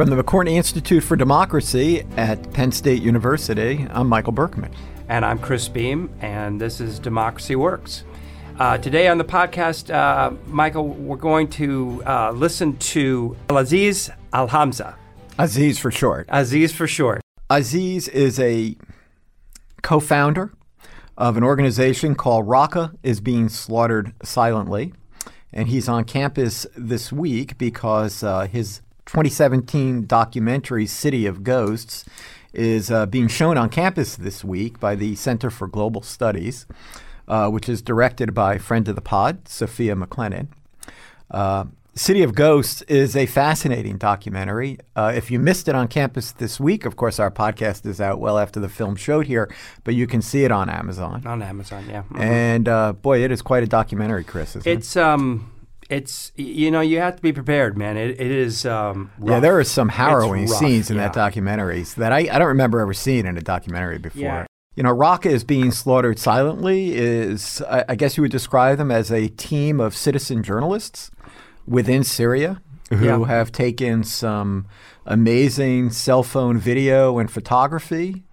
From the McCourtney Institute for Democracy at Penn State University, I'm Michael Berkman. And I'm Chris Beam, and this is Democracy Works. Uh, today on the podcast, uh, Michael, we're going to uh, listen to Aziz Al Hamza. Aziz for short. Aziz for short. Aziz is a co founder of an organization called Raqqa is Being Slaughtered Silently. And he's on campus this week because uh, his 2017 documentary, City of Ghosts, is uh, being shown on campus this week by the Center for Global Studies, uh, which is directed by friend of the pod, Sophia McClennen. Uh, City of Ghosts is a fascinating documentary. Uh, if you missed it on campus this week, of course, our podcast is out well after the film showed here, but you can see it on Amazon. On Amazon, yeah. Mm-hmm. And uh, boy, it is quite a documentary, Chris. it's it? um, it's you know you have to be prepared, man. It, it is um, yeah. There are some harrowing scenes in yeah. that documentary that I, I don't remember ever seeing in a documentary before. Yeah. You know, Raqqa is being slaughtered silently. Is I, I guess you would describe them as a team of citizen journalists within Syria who yeah. have taken some amazing cell phone video and photography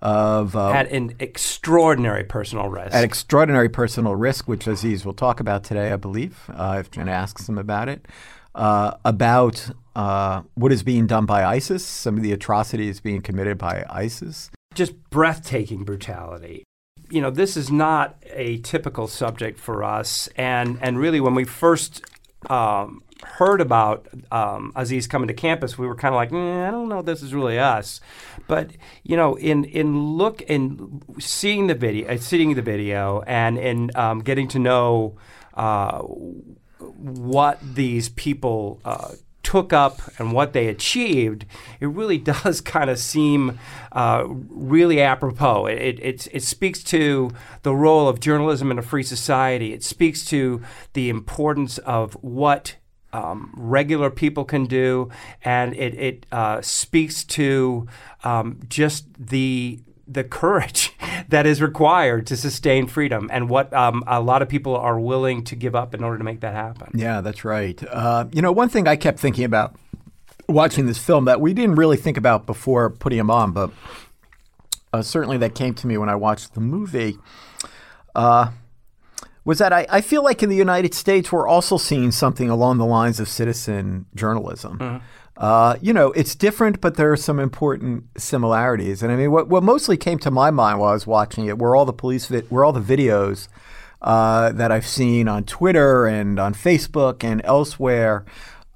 of uh, at an extraordinary personal risk. At extraordinary personal risk, which Aziz will talk about today, I believe. Uh, if Jen asks him about it, uh, about uh, what is being done by ISIS, some of the atrocities being committed by ISIS. Just breathtaking brutality. You know, this is not a typical subject for us, and and really, when we first um, heard about um, Aziz coming to campus, we were kind of like, mm, I don't know this is really us. But you know, in in look in seeing the video, uh, seeing the video, and in um, getting to know uh, what these people. Uh, took up and what they achieved, it really does kind of seem uh, really apropos. It, it, it, speaks to the role of journalism in a free society. It speaks to the importance of what um, regular people can do, and it, it uh, speaks to um, just the the courage that is required to sustain freedom and what um, a lot of people are willing to give up in order to make that happen. Yeah, that's right. Uh, you know, one thing I kept thinking about watching this film that we didn't really think about before putting him on, but uh, certainly that came to me when I watched the movie. Uh, was that I, I, feel like in the United States we're also seeing something along the lines of citizen journalism. Mm-hmm. Uh, you know, it's different, but there are some important similarities. And I mean, what, what mostly came to my mind while I was watching it were all the police, vi- were all the videos uh, that I've seen on Twitter and on Facebook and elsewhere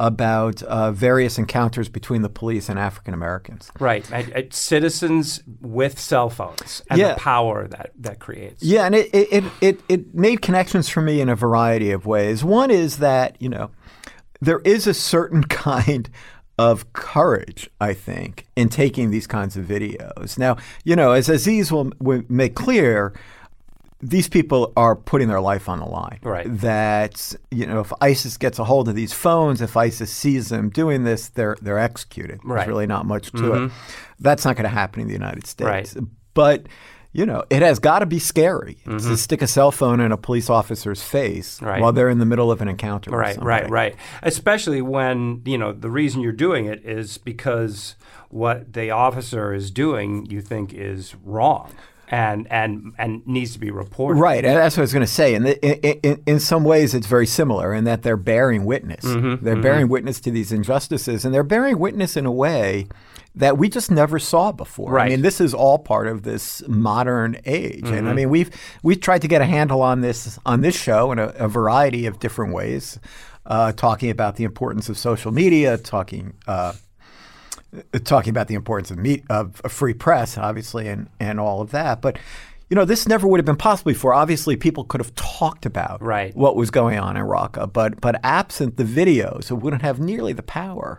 about uh, various encounters between the police and African Americans. Right, citizens with cell phones and yeah. the power that that creates. Yeah, and it, it it it made connections for me in a variety of ways. One is that you know there is a certain kind of courage, I think, in taking these kinds of videos. Now, you know, as Aziz will, will make clear, these people are putting their life on the line. Right. That you know, if ISIS gets a hold of these phones, if ISIS sees them doing this, they're they're executed. Right. There's really not much to mm-hmm. it. That's not going to happen in the United States. Right. But you know, it has got to be scary mm-hmm. to stick a cell phone in a police officer's face right. while they're in the middle of an encounter. Right, right, right. Especially when you know the reason you're doing it is because what the officer is doing you think is wrong and and and needs to be reported. Right, and that's what I was going to say. And in, in, in, some ways, it's very similar in that they're bearing witness. Mm-hmm, they're mm-hmm. bearing witness to these injustices, and they're bearing witness in a way that we just never saw before. Right. I mean, this is all part of this modern age, mm-hmm. and I mm-hmm. mean, we've we've tried to get a handle on this on this show in a, a variety of different ways, uh, talking about the importance of social media, talking. Uh, talking about the importance of, meet, of, of free press, obviously, and, and all of that. But you know, this never would have been possible before. Obviously, people could have talked about right. what was going on in Raqqa, but but absent the videos, it wouldn't have nearly the power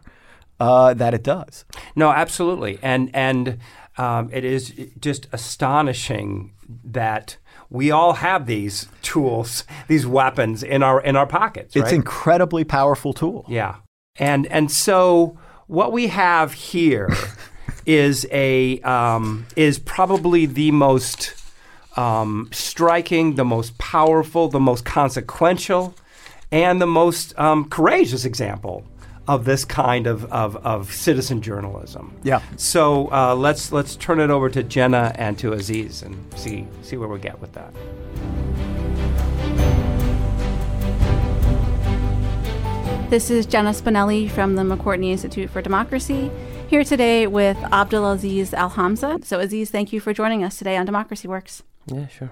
uh, that it does. No, absolutely, and and um, it is just astonishing that we all have these tools, these weapons in our in our pockets. It's incredibly powerful tool. Yeah, and and so what we have here is a um, is probably the most um, striking, the most powerful, the most consequential, and the most um, courageous example of this kind of, of, of citizen journalism. Yeah. So uh, let's let's turn it over to Jenna and to Aziz and see see where we get with that. This is Jenna Spinelli from the McCourtney Institute for Democracy, here today with Abdulaziz Al Hamza. So, Aziz, thank you for joining us today on Democracy Works. Yeah, sure.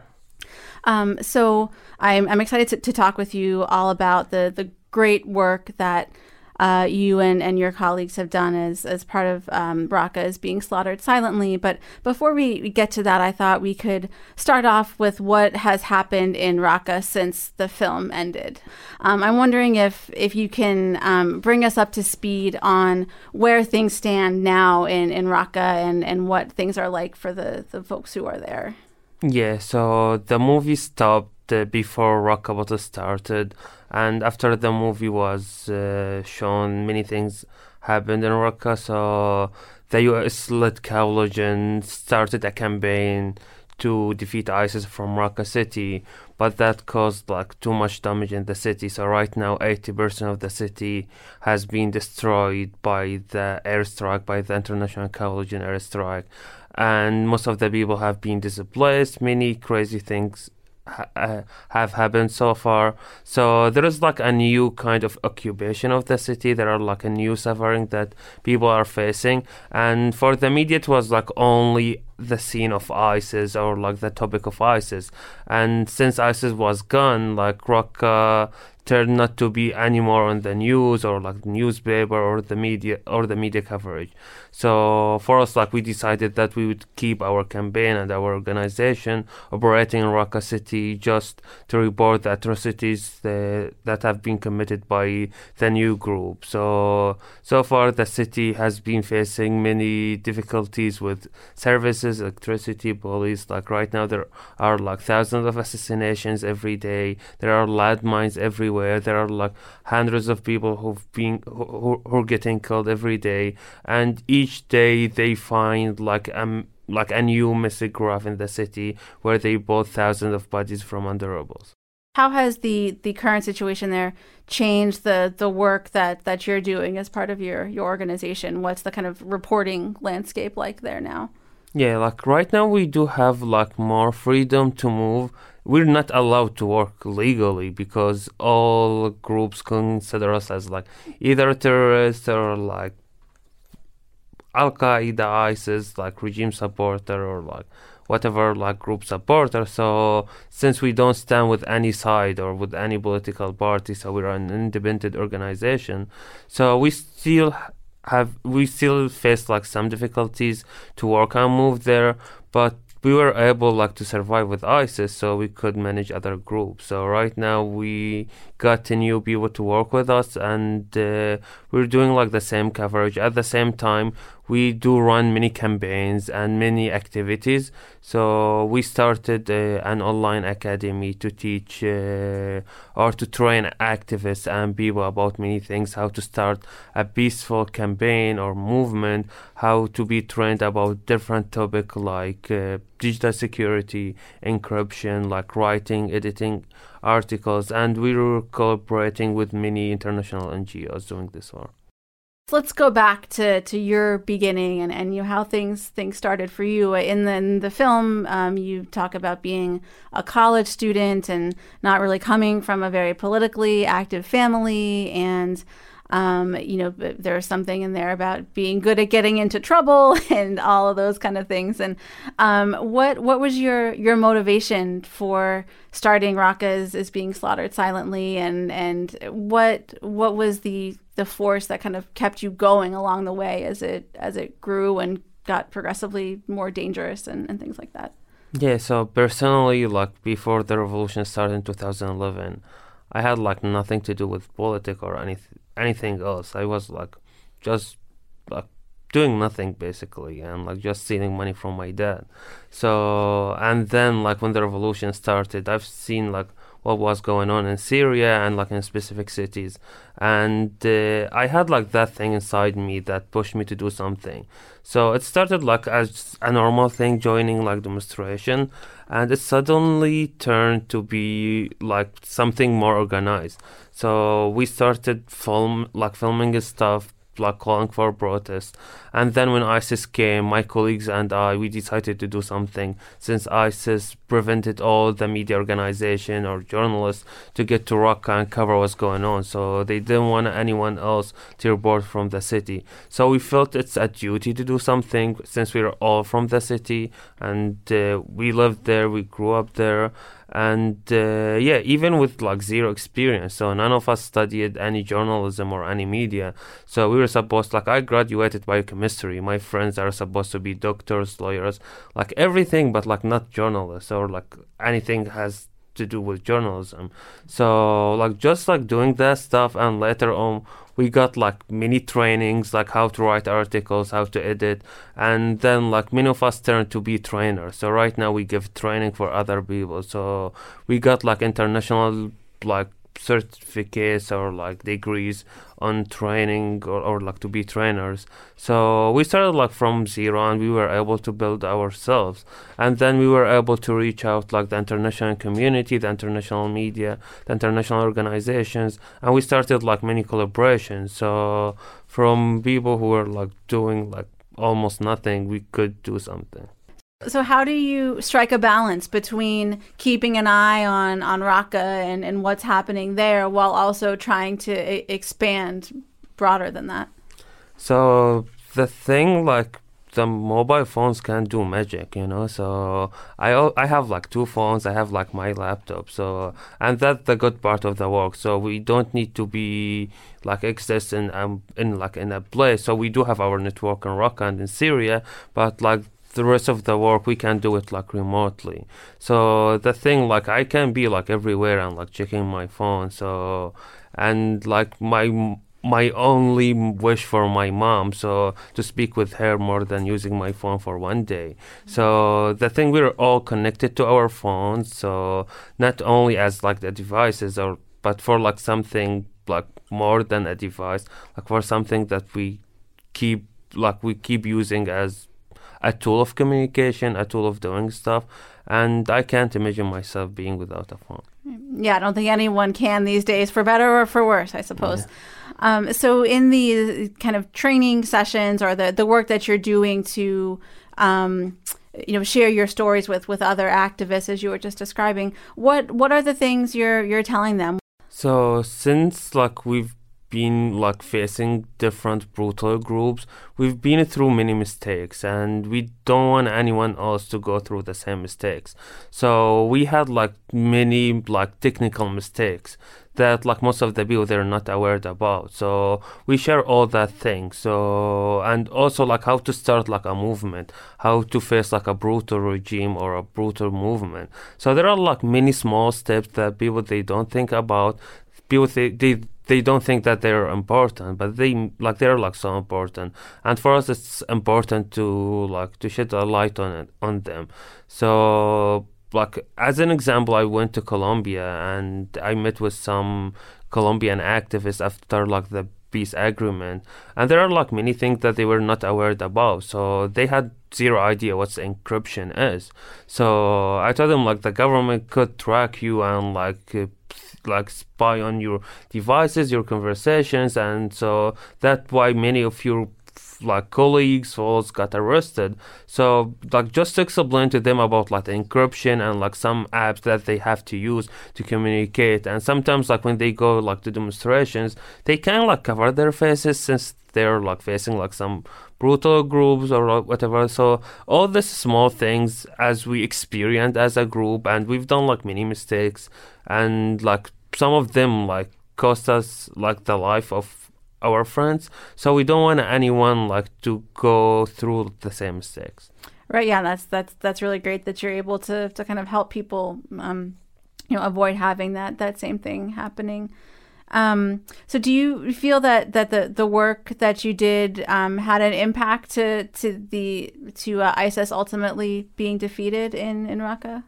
Um, so, I'm, I'm excited to, to talk with you all about the, the great work that uh, you and, and your colleagues have done as, as part of um, is being slaughtered silently. But before we get to that, I thought we could start off with what has happened in Raqqa since the film ended. Um, I'm wondering if, if you can um, bring us up to speed on where things stand now in, in Raqqa and, and what things are like for the, the folks who are there. Yeah, so the movie stopped uh, before was started and after the movie was uh, shown, many things happened in Raqqa. So the U.S.-led coalition started a campaign to defeat ISIS from Raqqa city, but that caused like too much damage in the city. So right now, 80% of the city has been destroyed by the airstrike, by the international coalition airstrike, and most of the people have been displaced. Many crazy things uh, have happened so far. So there is like a new kind of occupation of the city. There are like a new suffering that people are facing, and for the media, it was like only the scene of ISIS or like the topic of ISIS. And since ISIS was gone, like Raqqa turned not to be anymore on the news or like newspaper or the media or the media coverage. So for us, like we decided that we would keep our campaign and our organization operating in Raqqa City just to report the atrocities that, that have been committed by the new group. So so far, the city has been facing many difficulties with services, electricity, police. Like right now, there are like thousands of assassinations every day. There are landmines everywhere. There are like hundreds of people who've been who, who are getting killed every day, and each day they find like a like a new missing grave in the city where they bought thousands of bodies from under rubble. How has the, the current situation there changed the, the work that, that you're doing as part of your, your organization? What's the kind of reporting landscape like there now? Yeah, like right now we do have like more freedom to move. We're not allowed to work legally because all groups consider us as like either terrorists or like Al Qaeda, ISIS, like regime supporter or like whatever like group supporter. So since we don't stand with any side or with any political party, so we're an independent organization. So we still have we still face like some difficulties to work and move there, but we were able like to survive with ISIS, so we could manage other groups. So right now we got a new people to work with us, and uh, we're doing like the same coverage. At the same time, we do run many campaigns and many activities. So we started uh, an online academy to teach uh, or to train activists and people about many things, how to start a peaceful campaign or movement, how to be trained about different topics like uh, digital security, encryption, like writing, editing articles, and we were cooperating with many international NGOs doing this work let's go back to, to your beginning and, and you how things things started for you. In the, in the film, um, you talk about being a college student and not really coming from a very politically active family and um, you know, there's something in there about being good at getting into trouble and all of those kind of things. And um, what what was your your motivation for starting Raqqa is being slaughtered silently, and and what what was the the force that kind of kept you going along the way as it as it grew and got progressively more dangerous and, and things like that? Yeah, so personally, like before the revolution started in 2011, I had like nothing to do with politics or anything anything else. I was like just like doing nothing basically and like just stealing money from my dad. So and then like when the revolution started, I've seen like what was going on in Syria and like in specific cities. And uh, I had like that thing inside me that pushed me to do something. So it started like as a normal thing, joining like demonstration, and it suddenly turned to be like something more organized. So we started film like filming stuff, like calling for protest. And then when ISIS came, my colleagues and I, we decided to do something since ISIS prevented all the media organization or journalists to get to Raqqa and cover what's going on. So they didn't want anyone else to report from the city. So we felt it's a duty to do something since we are all from the city and uh, we lived there, we grew up there and uh, yeah even with like zero experience. So none of us studied any journalism or any media. So we were supposed like i graduated biochemistry. My friends are supposed to be doctors lawyers like everything but like not journalists or like anything has to do with journalism. So like just like doing that stuff and later on we got like mini trainings like how to write articles how to edit and then like many of us turned to be trainers. So right now we give training for other people. So we got like international like certificates or like degrees on training or, or like to be trainers. So we started like from zero and we were able to build ourselves. And then we were able to reach out like the international community the international media the international organizations and we started like many collaborations. So from people who were like doing like almost nothing we could do something so how do you strike a balance between keeping an eye on on Raqqa and, and what's happening there while also trying to I- expand broader than that? So the thing like the mobile phones can do magic, you know. So I I have like two phones. I have like my laptop. So and that's the good part of the work. So we don't need to be like exist in um in like in a place. So we do have our network in Raqqa and in Syria, but like the rest of the work we can do it like remotely. So the thing like i can be like everywhere and like checking my phone so and like my my only wish for my mom so to speak with her more than using my phone for one day. Mm-hmm. So the thing we're all connected to our phones so not only as like the devices or but for like something like more than a device like for something that we keep like we keep using as a tool of communication, a tool of doing stuff. And I can't imagine myself being without a phone. Yeah, I don't think anyone can these days, for better or for worse, I suppose. Yeah. Um, so, in the kind of training sessions or the, the work that you're doing to, um, you know, share your stories with, with other activists, as you were just describing, what what are the things you're you're telling them? So, since like we've been like facing different brutal groups. We've been through many mistakes and we don't want anyone else to go through the same mistakes. So we had like many like technical mistakes that like most of the people they're not aware about. So we share all that thing. so and also like how to start like a movement how to face like a brutal regime or a brutal movement. So there are like many small steps that people they don't think about people they, they they don't think that they're important, but they like they're like so important. And for us, it's important to like to shed a light on it on them. So like as an example, I went to Colombia and I met with some Colombian activists after like the peace agreement and there are like many things that they were not aware about so they had zero idea what encryption is so i told them like the government could track you and like like spy on your devices, your conversations, and so that's why many of your like colleagues all got arrested. So like just explain to them about like the encryption and like some apps that they have to use to communicate. And sometimes like when they go like to demonstrations, they can like cover their faces since they're like facing like some brutal groups or whatever. So all these small things as we experience as a group and we've done like many mistakes and like some of them like cost us like the life of our friends. So we don't want anyone like to go through the same mistakes. Right. Yeah. That's that's that's really great that you're able to to kind of help people, um, you know, avoid having that that same thing happening. Um, so do you feel that that the the work that you did um, had an impact to to the to uh, ISIS ultimately being defeated in in Raqqa?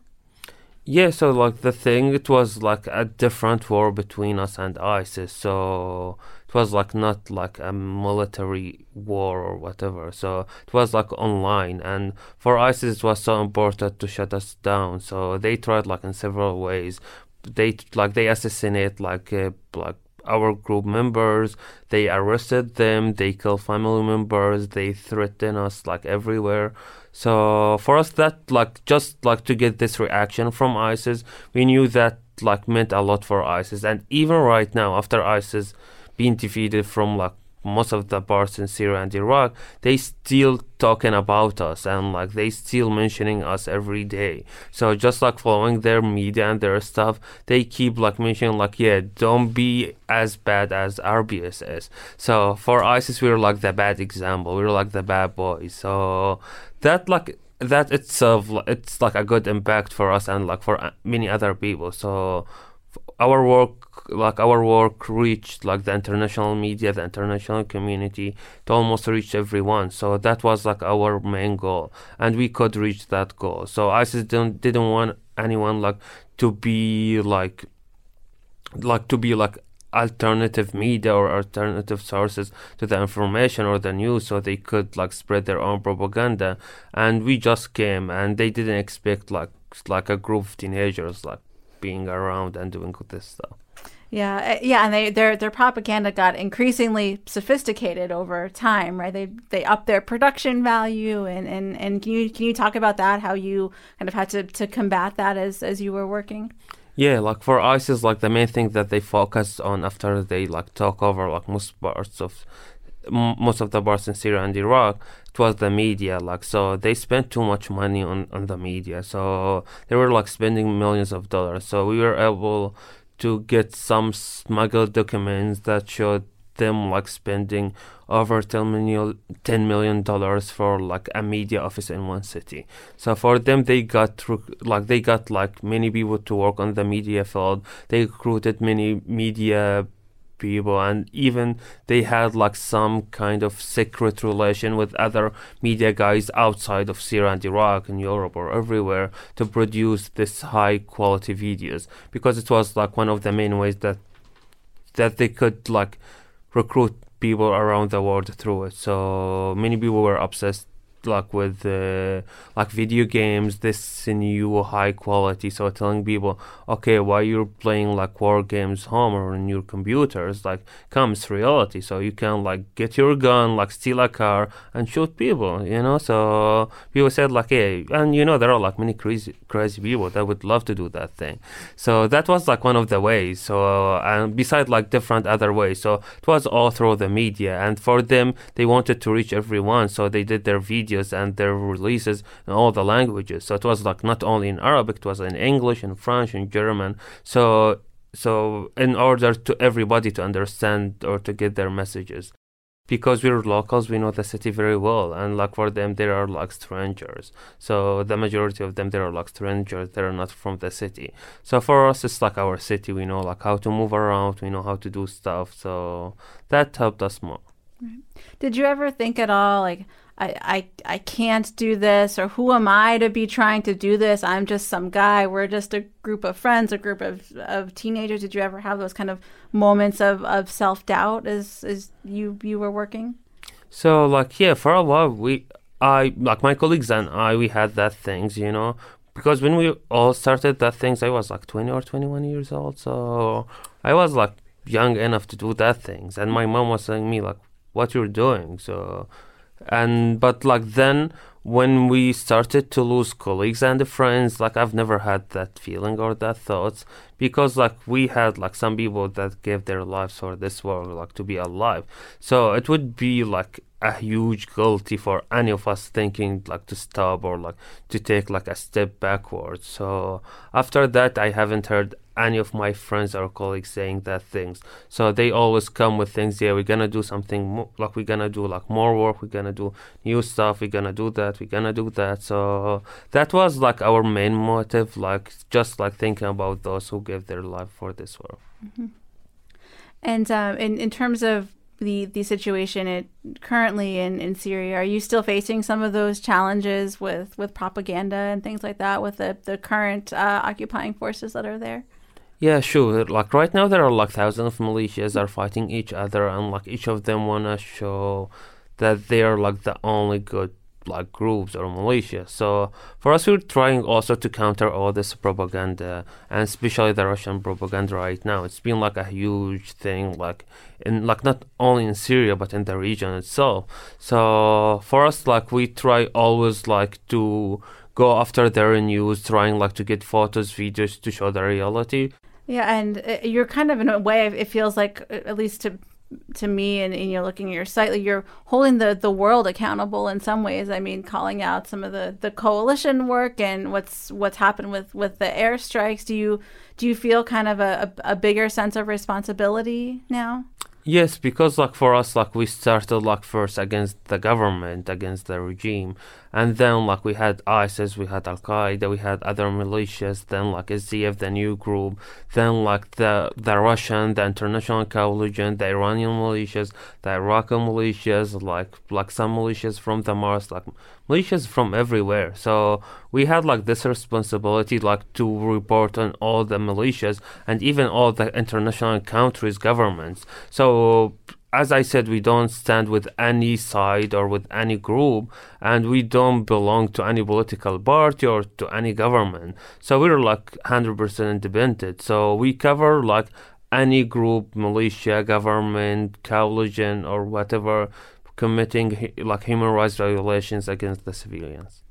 Yeah, so like the thing, it was like a different war between us and ISIS. So it was like not like a military war or whatever. So it was like online, and for ISIS, it was so important to shut us down. So they tried like in several ways, they like they assassinate like uh, like our group members. They arrested them. They kill family members. They threaten us like everywhere. So for us, that like just like to get this reaction from ISIS, we knew that like meant a lot for ISIS. And even right now, after ISIS being defeated from like most of the parts in Syria and Iraq, they still talking about us and like they still mentioning us every day. So just like following their media and their stuff, they keep like mentioning like yeah, don't be as bad as RBS is. So for ISIS, we're like the bad example. We're like the bad boys. So that like that itself, it's like a good impact for us and like for uh, many other people. So our work like our work reached like the international media the international community it almost reached everyone. So that was like our main goal and we could reach that goal. So isis didn't didn't want anyone like to be like like to be like alternative media or alternative sources to the information or the news so they could like spread their own propaganda. And we just came and they didn't expect like like a group of teenagers like being around and doing this stuff. Yeah, uh, yeah, and they their their propaganda got increasingly sophisticated over time, right? They they upped their production value, and, and, and can you can you talk about that? How you kind of had to, to combat that as as you were working? Yeah, like for ISIS, like the main thing that they focused on after they like took over like most parts of most of the parts in Syria and Iraq, was the media. Like so, they spent too much money on on the media. So they were like spending millions of dollars. So we were able to get some smuggled documents that showed them like spending over 10 million, 10 million dollars for like a media office in one city so for them they got like they got like many people to work on the media field they recruited many media people and even they had like some kind of secret relation with other media guys outside of Syria and Iraq and Europe or everywhere to produce this high quality videos because it was like one of the main ways that that they could like recruit people around the world through it. So many people were obsessed like with uh, like video games this new high quality so telling people okay why you're playing like war games home or on your computers like comes reality. So you can like get your gun like steal a car and shoot people you know? So people said like hey and you know there are like many crazy crazy people that would love to do that thing. So that was like one of the ways. So and besides like different other ways. So it was all through the media. And for them they wanted to reach everyone. So they did their video videos and their releases in all the languages. So it was like not only in Arabic, it was in English, in French, in German. So so in order to everybody to understand or to get their messages. Because we're locals we know the city very well and like for them they are like strangers. So the majority of them they are like strangers they're not from the city. So for us it's like our city. We know like how to move around we know how to do stuff. So that helped us more. Did you ever think at all like I, I I can't do this or who am I to be trying to do this? I'm just some guy. We're just a group of friends, a group of, of teenagers. Did you ever have those kind of moments of, of self doubt as as you you were working? So like yeah, for a while we I like my colleagues and I we had that things, you know. Because when we all started that things I was like twenty or twenty one years old. So I was like young enough to do that things and my mom was saying me like what you're doing. So and but like then when we started to lose colleagues and friends like i've never had that feeling or that thoughts because like we had like some people that gave their lives for this world like to be alive. So it would be like a huge guilty for any of us thinking like to stop or like to take like a step backwards so after that i haven't heard any of my friends or colleagues saying that things. So they always come with things. Yeah, we're gonna do something mo- like we're gonna do like more work. We're gonna do new stuff. We're gonna do that. We're gonna do that. So that was like our main motive. Like just like thinking about those who gave their life for this work. Mm-hmm. And um, in in terms of the the situation it, currently in, in Syria? Are you still facing some of those challenges with, with propaganda and things like that with the, the current uh, occupying forces that are there? Yeah, sure. Like right now, there are like thousands of militias are fighting each other, and like each of them wanna show that they are like the only good like groups or militia. So for us, we're trying also to counter all this propaganda, and especially the Russian propaganda right now. It's been like a huge thing, like in like not only in Syria but in the region itself. So for us, like we try always like to go after their news, trying like to get photos, videos to show the reality. Yeah, and uh, you're kind of in a way it feels like uh, at least to to me and, and, you're looking at your site like you're holding the the world accountable in some ways. I mean calling out some of the the coalition work and what's what's happened with with the airstrikes. Do you do you feel kind of a, a, a bigger sense of responsibility now? Yes, because like for us, like we started like first against the government, against the regime, and then like we had ISIS, we had Al Qaeda, we had other militias, then like SDF, the new group, then like the the Russian, the international coalition, the Iranian militias, the Iraqi militias, like like some militias from the Mars, like militias from everywhere. So we had like this responsibility like to report on all the militias and even all the international countries governments. So as I said, we don't stand with any side or with any group, and we don't belong to any political party or to any government. So we're like 100% independent. So we cover like any group, militia, government, coalition, or whatever committing like human rights violations against the civilians.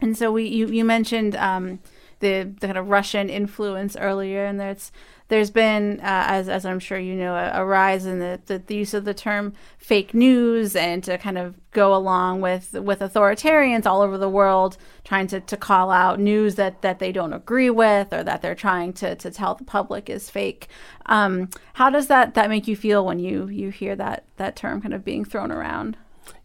And so we you you mentioned um, the the kind of Russian influence earlier, and there's there's been, uh, as, as I'm sure you know, a, a rise in the, the, the, use of the term fake news and to kind of go along with with authoritarians all over the world trying to, to call out news that, that they don't agree with or that they're trying to, to tell the public is fake. Um, how does that, that make you feel when you, you hear that, that term kind of being thrown around?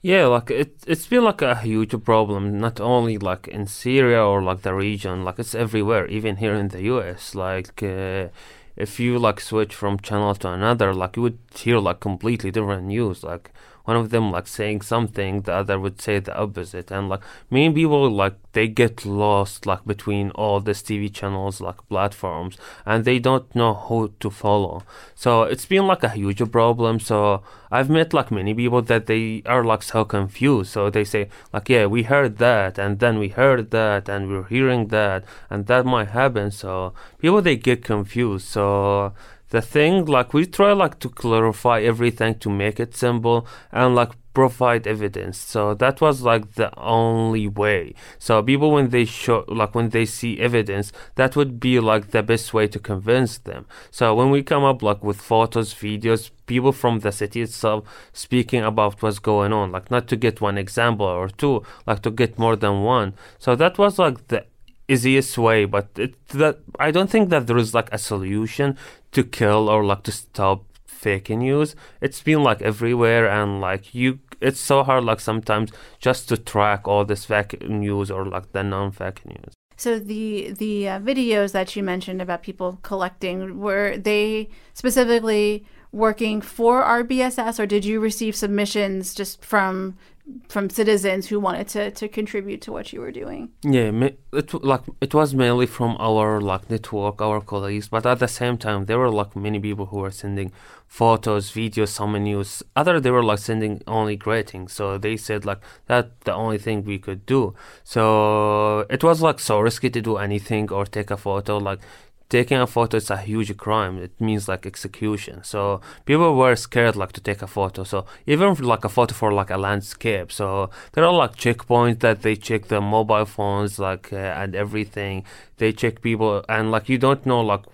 Yeah, like it, it's been like a huge problem, not only like in Syria or like the region, like it's everywhere, even here in the US. Like, uh, if you like switch from channel to another, like you would hear like completely different news. Like one of them like saying something, the other would say the opposite, and like many people like they get lost like between all these TV channels like platforms, and they don't know who to follow. So it's been like a huge problem. So I've met like many people that they are like so confused. So they say like, yeah, we heard that, and then we heard that, and we're hearing that, and that might happen. So people they get confused. So the thing like we try like to clarify everything to make it simple and like provide evidence. So that was like the only way. So people when they show like when they see evidence that would be like the best way to convince them. So when we come up like with photos videos people from the city itself speaking about what's going on like not to get one example or two like to get more than one. So that was like the easiest way but it, that i don't think that there is like a solution to kill or like to stop fake news. It's been like everywhere and like you it's so hard like sometimes just to track all this fake news or like the non-fake news. So the the uh, videos that you mentioned about people collecting were they specifically working for RBSS or did you receive submissions just from from citizens who wanted to, to contribute to what you were doing? Yeah, it like it was mainly from our like network, our colleagues, but at the same time there were like many people who were sending photos, videos, some news. Other they were like sending only greetings, so they said like that the only thing we could do. So it was like so risky to do anything or take a photo. Like taking a photo is a huge crime. It means like execution. So people were scared like to take a photo. So even like a photo for like a landscape. So there are like checkpoints that they check the mobile phones like uh, and everything. They check people and like you don't know like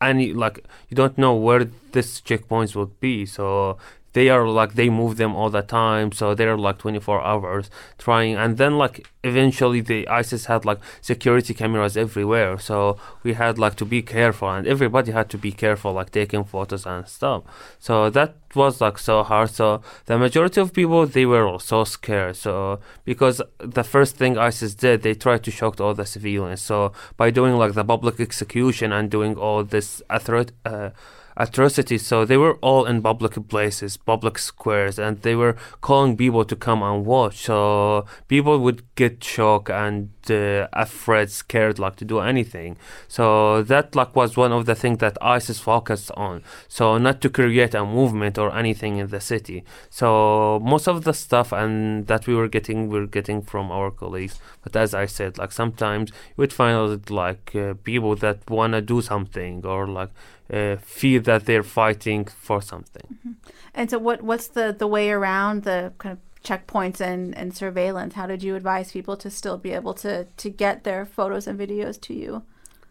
any like you don't know where this checkpoints would be. So they are like they move them all the time so they're like 24 hours trying. And then like eventually the isis had like security cameras everywhere so we had like to be careful and everybody had to be careful like taking photos and stuff. So that was like so hard. So the majority of people they were so scared. So because the first thing isis did they tried to shock all the civilians. So by doing like the public execution and doing all this author- uh, atrocities. So they were all in public places, public squares, and they were calling people to come and watch. So people would get shocked and uh, afraid, scared, like to do anything. So that like was one of the things that ISIS focused on. So not to create a movement or anything in the city. So most of the stuff and that we were getting, we are getting from our colleagues. But as I said, like sometimes would find out like uh, people that wanna do something or like uh, feel that they're fighting for something. And so, what what's the the way around the kind of checkpoints and, and surveillance? How did you advise people to still be able to to get their photos and videos to you?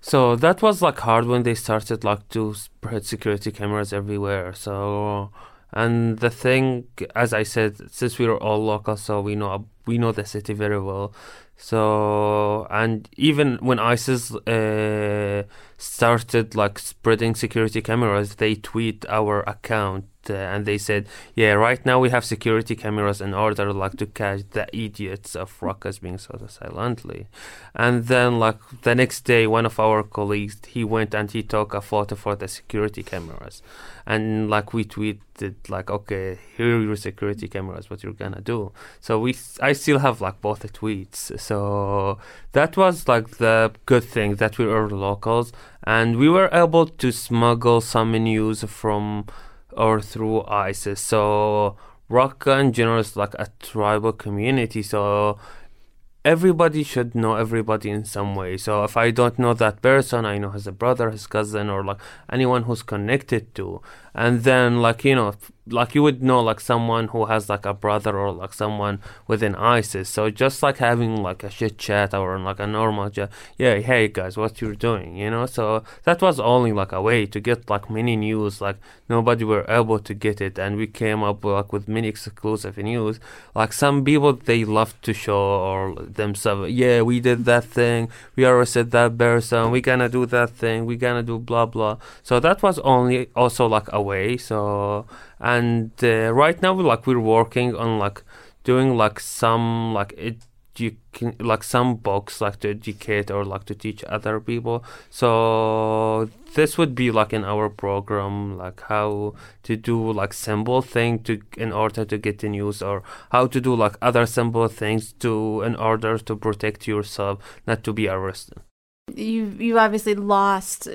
So that was like hard when they started like to spread security cameras everywhere. So and the thing, as I said, since we were all local, so we know we know the city very well. So and even when ISIS uh, started like spreading security cameras, they tweet our account uh, and they said, "Yeah, right now we have security cameras in order like to catch the idiots of Raqqa being so silently." And then like the next day, one of our colleagues he went and he took a photo for the security cameras, and like we tweeted like, "Okay, here are your security cameras. What you're gonna do?" So we I still have like both the tweets. So that was like the good thing that we were locals and we were able to smuggle some news from or through ISIS. So Raqqa in general is like a tribal community. So everybody should know everybody in some way. So if I don't know that person, I know his brother, his cousin, or like anyone who's connected to. And then like you know, like you would know like someone who has like a brother or like someone within ISIS. So just like having like a shit chat or like a normal chat. Yeah, hey guys, what you're doing? You know. So that was only like a way to get like many news. Like nobody were able to get it, and we came up like with many exclusive news. Like some people they love to show or themselves. Yeah, we did that thing. We arrested that person. We gonna do that thing. We gonna do blah blah. So that was only also like a way. So and uh, right now like we're working on like doing like some like it you can like some books like to educate or like to teach other people. So this would be like in our program like how to do like simple thing to in order to get the news or how to do like other simple things to in order to protect yourself not to be arrested. You you obviously lost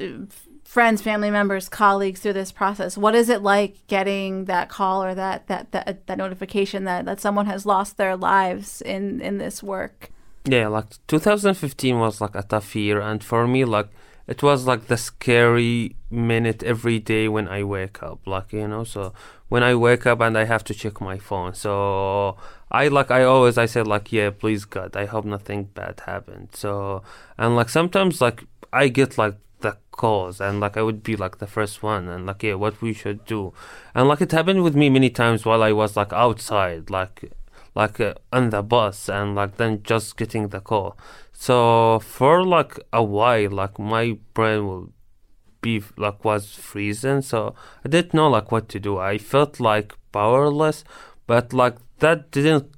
friends, family members, colleagues through this process. What is it like getting that call or that that that, uh, that notification that, that someone has lost their lives in in this work? Yeah, like 2015 was like a tough year, and for me, like it was like the scary minute every day when I wake up, like you know. So when I wake up and I have to check my phone, so I like I always I said like yeah, please God, I hope nothing bad happened. So and like sometimes like I get like the cause and like I would be like the first one and like yeah what we should do. And like it happened with me many times while I was like outside like like uh, on the bus and like then just getting the call. So for like a while like my brain will be like was freezing so I didn't know like what to do. I felt like powerless but like that didn't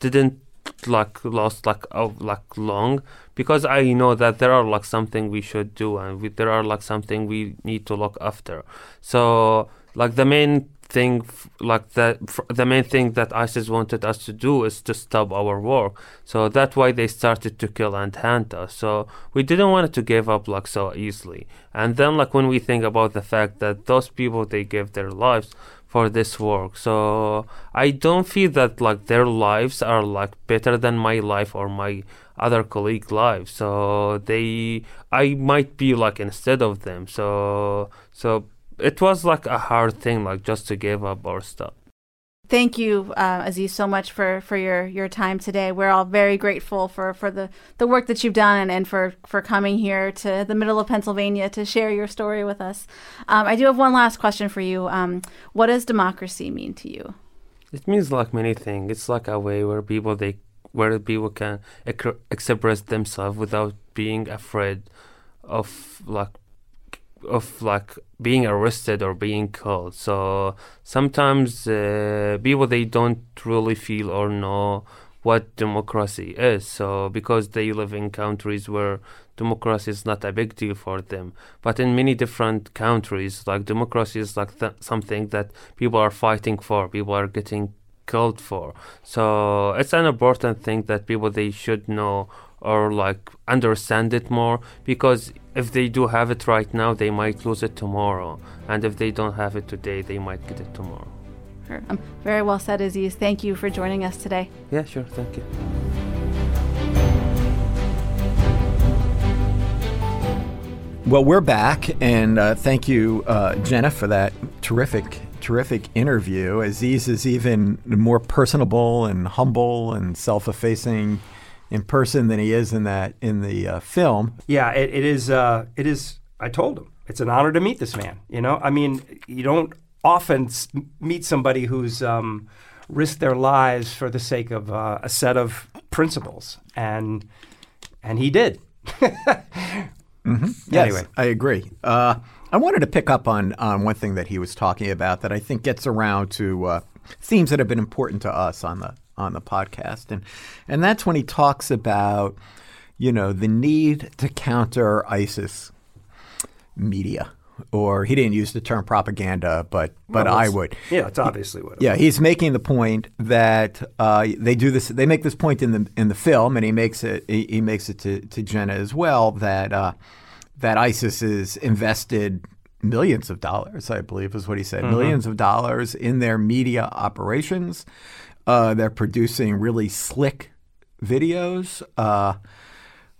didn't like lost like oh, like long because I know that there are like something we should do and we, there are like something we need to look after. So like the main thing like the the main thing that ISIS wanted us to do is to stop our work. So that's why they started to kill and hunt us. So we didn't want to give up like so easily. And then like when we think about the fact that those people they gave their lives for this work. So I don't feel that like their lives are like better than my life or my other colleague lives. So they I might be like instead of them. So so it was like a hard thing like just to give up or stuff. Thank you, uh, Aziz, so much for, for your, your time today. We're all very grateful for, for the, the work that you've done and, for, for coming here to the middle of Pennsylvania to share your story with us. Um, I do have one last question for you. Um, what does democracy mean to you? It means like many things. It's like a way where people they where people can express themselves without being afraid of like of like being arrested or being killed. So sometimes uh, people they don't really feel or know what democracy is. So because they live in countries where democracy is not a big deal for them, but in many different countries, like democracy is like th- something that people are fighting for, people are getting killed for. So it's an important thing that people they should know or like understand it more because if they do have it right now, they might lose it tomorrow, and if they don't have it today, they might get it tomorrow. Um, very well said, Aziz. Thank you for joining us today. Yeah, sure. Thank you. Well, we're back, and uh, thank you, uh, Jenna, for that terrific, terrific interview. Aziz is even more personable and humble and self-effacing in person than he is in that in the uh, film. Yeah, it, it is. Uh, it is. I told him it's an honor to meet this man. You know, I mean, you don't often meet somebody who's um, risked their lives for the sake of uh, a set of principles, and and he did. Yes, Anyway. I agree. Uh, I wanted to pick up on on one thing that he was talking about that I think gets around to uh, themes that have been important to us on the on the podcast, and and that's when he talks about you know the need to counter ISIS media, or he didn't use the term propaganda, but but Well, I would. Yeah, it's obviously what. it Yeah, he's making the point that uh, they do this. They make this point in the in the film, and he makes it. He, he makes it to, to Jenna as well that uh, that ISIS is invested millions of dollars. I believe is what he said. Millions of dollars in their media operations. Uh, they're producing really slick videos, uh,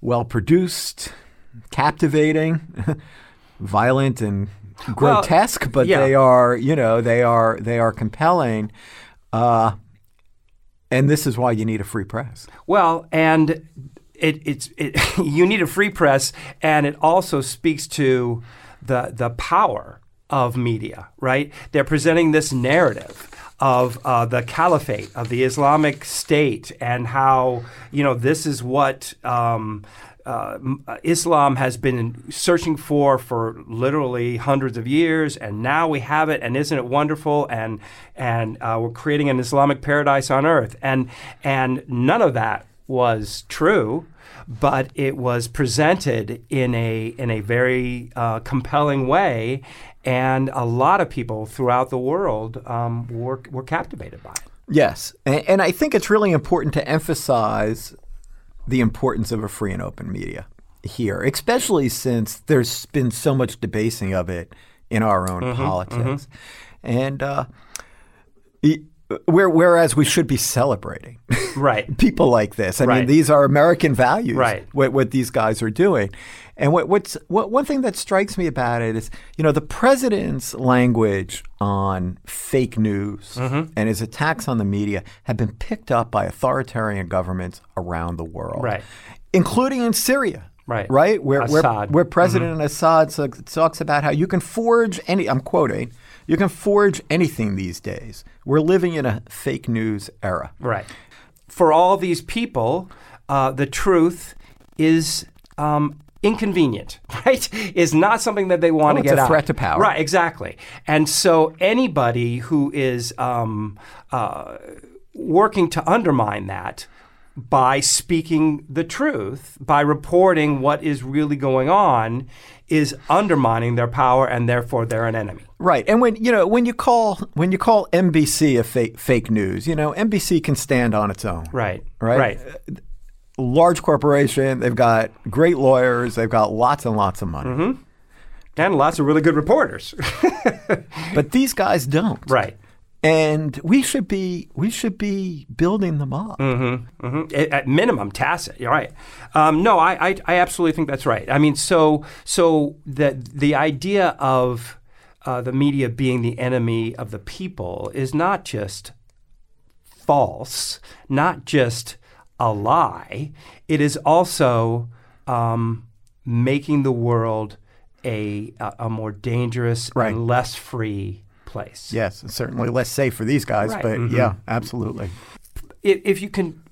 well produced, captivating, violent, and grotesque. but yeah. they are, you know, they are they are compelling. Uh, and this is why you need a free press. Well, and it, it's it, you need a free press, and it also speaks to the the power of media. Right? They're presenting this narrative of uh, the caliphate of the Islamic State, and how you know this is what. Um, uh, uh, Islam has been searching for for literally hundreds of years, and now we have it. And isn't it wonderful? And and uh, we're creating an Islamic paradise on earth. And and none of that was true, but it was presented in a in a very uh, compelling way, and a lot of people throughout the world um, were were captivated by it. Yes, and, and I think it's really important to emphasize the importance of a free and open media here, especially since there's been so much debasing of it in our own politics, and uh, whereas we should be celebrating Right. people like this. I mean, these are American values. Right. What, what these guys are doing, and what, what's what one thing that strikes me about it is, you know, the president's language on fake news Mm-hmm. and his attacks on the media have been picked up by authoritarian governments around the world, Right. including in Syria. Right. Right, where where, Assad. where President Assad talks about how you can forge any. I'm quoting. You can forge anything these days. We're living in a fake news era. Right. For all these people, uh, the truth is um, inconvenient, right? Is not something that they want Oh, to it's get a out. threat to power. Right, exactly. And so anybody who is um, uh, working to undermine that by speaking the truth, by reporting what is really going on, is undermining their power, and therefore they're an enemy. Right, and when you know when you call when you call NBC a fake fake news, you know NBC can stand on its own. Right. Right. Right. Large corporation, they've got great lawyers, they've got lots and lots of money. Mm-hmm. And lots of really good reporters. But these guys don't. right. And we should be we should be building them up. Mhm. At, at minimum, tacit. You're right. Um, no, I, I, I absolutely think that's right. I mean, so so the the idea of uh, the media being the enemy of the people is not just false, not just a lie. It is also um, making the world a a, a more dangerous Right. and less free place. Yes, it's certainly less safe for these guys, Right. but mm-hmm. yeah, absolutely. if, if you can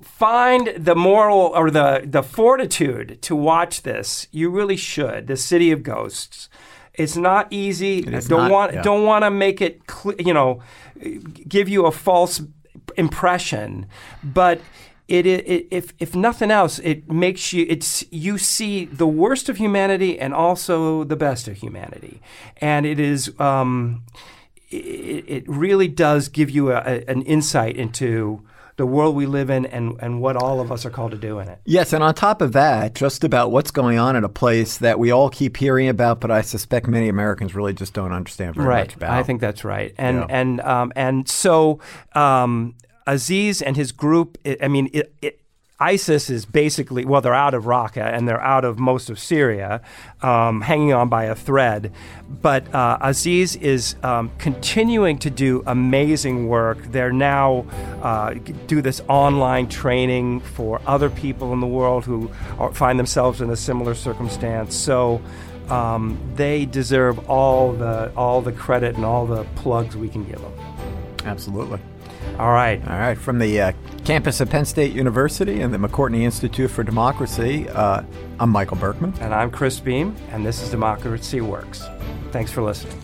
find the moral or the, the fortitude to watch this, you really should. The City of Ghosts. It's not easy. is don't not, want yeah. don't want to make it cl- you know give you a false impression, but it, it, if if nothing else, it makes you it's you see the worst of humanity and also the best of humanity, and it is um, it, it really does give you a, a, an insight into the world we live in and, and what all of us are called to do in it. Yes, and on top of that, just about what's going on in a place that we all keep hearing about, but I suspect many Americans really just don't understand very right. much about. I think that's right. And Yeah. and um, and so um, Aziz and his group. I mean, it, it, ISIS is basically well, they're out of Raqqa and they're out of most of Syria, um, hanging on by a thread. But uh, Aziz is um, continuing to do amazing work. They're now uh, do this online training for other people in the world who are, find themselves in a similar circumstance. So. Um, they deserve all the all the credit and all the plugs we can give them. Absolutely. All right. All right. From the uh, campus of Penn State University and the McCourtney Institute for Democracy, uh, I'm Michael Berkman. And I'm Chris Beem, and this is Democracy Works. Thanks for listening.